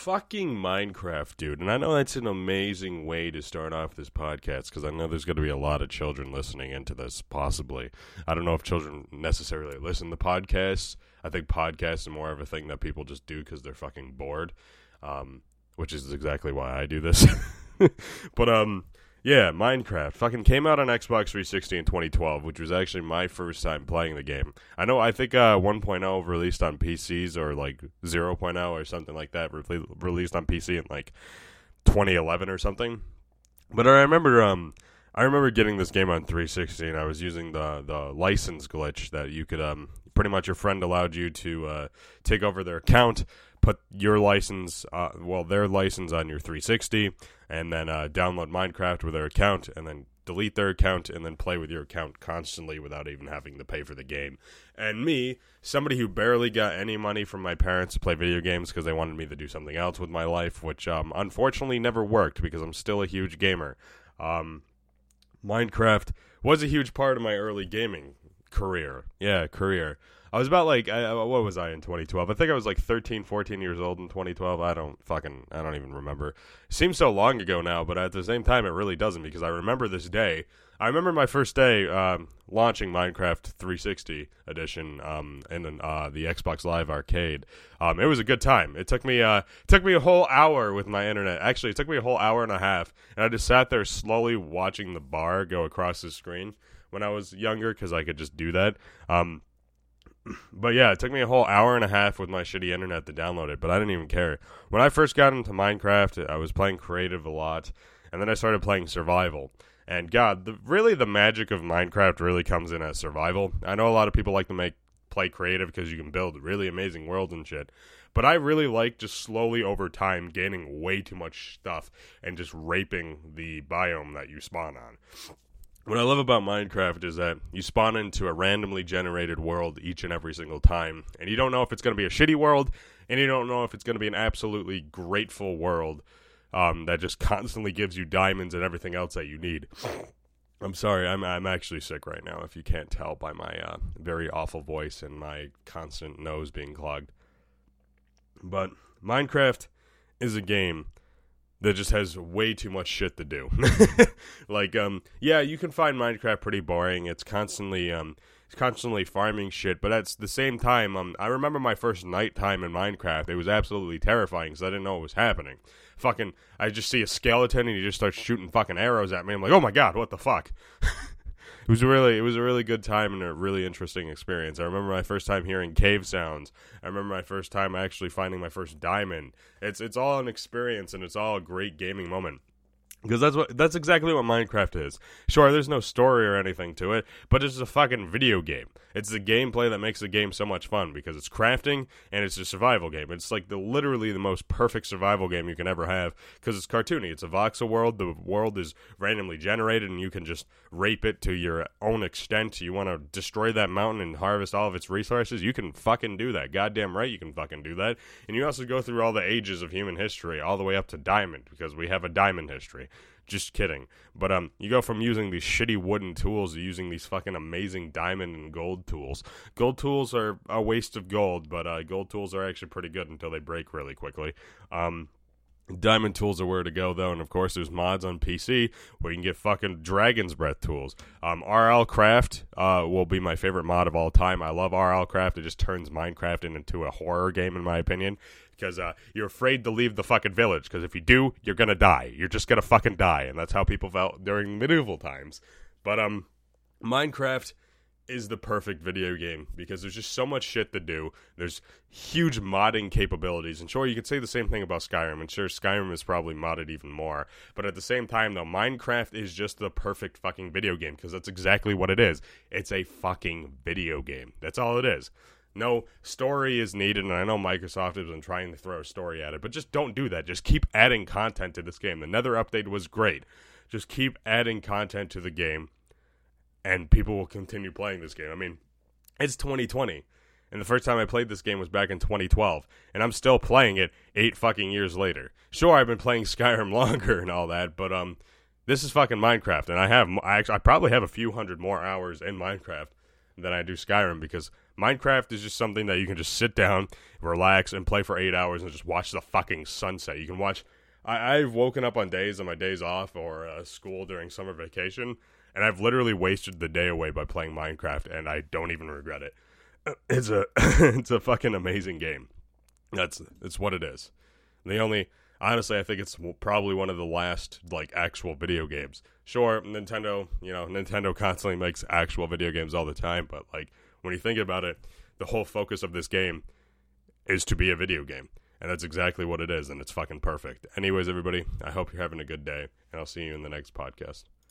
fucking Minecraft, dude. And I know that's an amazing way to start off this podcast because I know there's going to be a lot of children listening into this, possibly. I don't know if children necessarily listen to podcasts. I think podcasts are more of a thing that people just do because they're fucking bored, um, which is exactly why I do this. but, um, yeah, Minecraft fucking came out on Xbox 360 in 2012, which was actually my first time playing the game. I know I think uh, 1.0 released on PCs or like 0.0 or something like that re- released on PC in like 2011 or something. But I remember um I remember getting this game on 360 and I was using the the license glitch that you could um pretty much your friend allowed you to uh, take over their account put your license, uh, well, their license on your 360, and then uh, download Minecraft with their account, and then delete their account, and then play with your account constantly without even having to pay for the game. And me, somebody who barely got any money from my parents to play video games because they wanted me to do something else with my life, which um, unfortunately never worked because I'm still a huge gamer. Um, Minecraft was a huge part of my early gaming career. Yeah, career. I was about like I, what was I in 2012? I think I was like 13, 14 years old in 2012. I don't fucking I don't even remember. Seems so long ago now, but at the same time, it really doesn't because I remember this day. I remember my first day um, launching Minecraft 360 edition um, in uh, the Xbox Live Arcade. Um, it was a good time. It took me uh, it took me a whole hour with my internet. Actually, it took me a whole hour and a half, and I just sat there slowly watching the bar go across the screen when I was younger because I could just do that. Um, but yeah, it took me a whole hour and a half with my shitty internet to download it, but I didn't even care. When I first got into Minecraft, I was playing creative a lot, and then I started playing survival. And God, the, really the magic of Minecraft really comes in as survival. I know a lot of people like to make play creative because you can build really amazing worlds and shit. But I really like just slowly over time gaining way too much stuff and just raping the biome that you spawn on. What I love about Minecraft is that you spawn into a randomly generated world each and every single time, and you don't know if it's going to be a shitty world, and you don't know if it's going to be an absolutely grateful world um, that just constantly gives you diamonds and everything else that you need. I'm sorry, I'm I'm actually sick right now. If you can't tell by my uh, very awful voice and my constant nose being clogged, but Minecraft is a game that just has way too much shit to do. like, um, yeah, you can find Minecraft pretty boring. It's constantly, um, it's constantly farming shit. But at the same time, um, I remember my first nighttime in Minecraft. It was absolutely terrifying because I didn't know what was happening. Fucking, I just see a skeleton and he just starts shooting fucking arrows at me. I'm like, oh my god, what the fuck? it was really it was a really good time and a really interesting experience. I remember my first time hearing cave sounds. I remember my first time actually finding my first diamond. It's it's all an experience and it's all a great gaming moment because that's what that's exactly what Minecraft is. Sure, there's no story or anything to it, but it's a fucking video game. It's the gameplay that makes the game so much fun because it's crafting and it's a survival game. It's like the literally the most perfect survival game you can ever have because it's cartoony. It's a voxel world. The world is randomly generated and you can just rape it to your own extent. You want to destroy that mountain and harvest all of its resources, you can fucking do that. Goddamn right you can fucking do that. And you also go through all the ages of human history all the way up to diamond because we have a diamond history. Just kidding. But um, you go from using these shitty wooden tools to using these fucking amazing diamond and gold tools. Gold tools are a waste of gold, but uh, gold tools are actually pretty good until they break really quickly. Um, Diamond tools are where to go, though, and of course, there's mods on PC where you can get fucking Dragon's Breath tools. Um, RL Craft uh, will be my favorite mod of all time. I love RL Craft. It just turns Minecraft into a horror game, in my opinion because uh, you're afraid to leave the fucking village because if you do, you're gonna die. You're just gonna fucking die, and that's how people felt during medieval times. But um, Minecraft is the perfect video game because there's just so much shit to do. There's huge modding capabilities, and sure, you could say the same thing about Skyrim, and sure, Skyrim is probably modded even more. But at the same time, though, Minecraft is just the perfect fucking video game because that's exactly what it is. It's a fucking video game. That's all it is. No story is needed, and I know Microsoft has been trying to throw a story at it, but just don't do that. Just keep adding content to this game. The Nether update was great. Just keep adding content to the game, and people will continue playing this game. I mean, it's 2020, and the first time I played this game was back in 2012, and I'm still playing it eight fucking years later. Sure, I've been playing Skyrim longer and all that, but um, this is fucking Minecraft, and I have I, actually, I probably have a few hundred more hours in Minecraft than I do Skyrim because Minecraft is just something that you can just sit down, relax, and play for eight hours and just watch the fucking sunset. You can watch. I, I've woken up on days on my days off or uh, school during summer vacation, and I've literally wasted the day away by playing Minecraft, and I don't even regret it. It's a it's a fucking amazing game. That's it's what it is. The only honestly, I think it's probably one of the last like actual video games. Sure, Nintendo, you know, Nintendo constantly makes actual video games all the time, but like when you think about it, the whole focus of this game is to be a video game. And that's exactly what it is, and it's fucking perfect. Anyways, everybody, I hope you're having a good day, and I'll see you in the next podcast.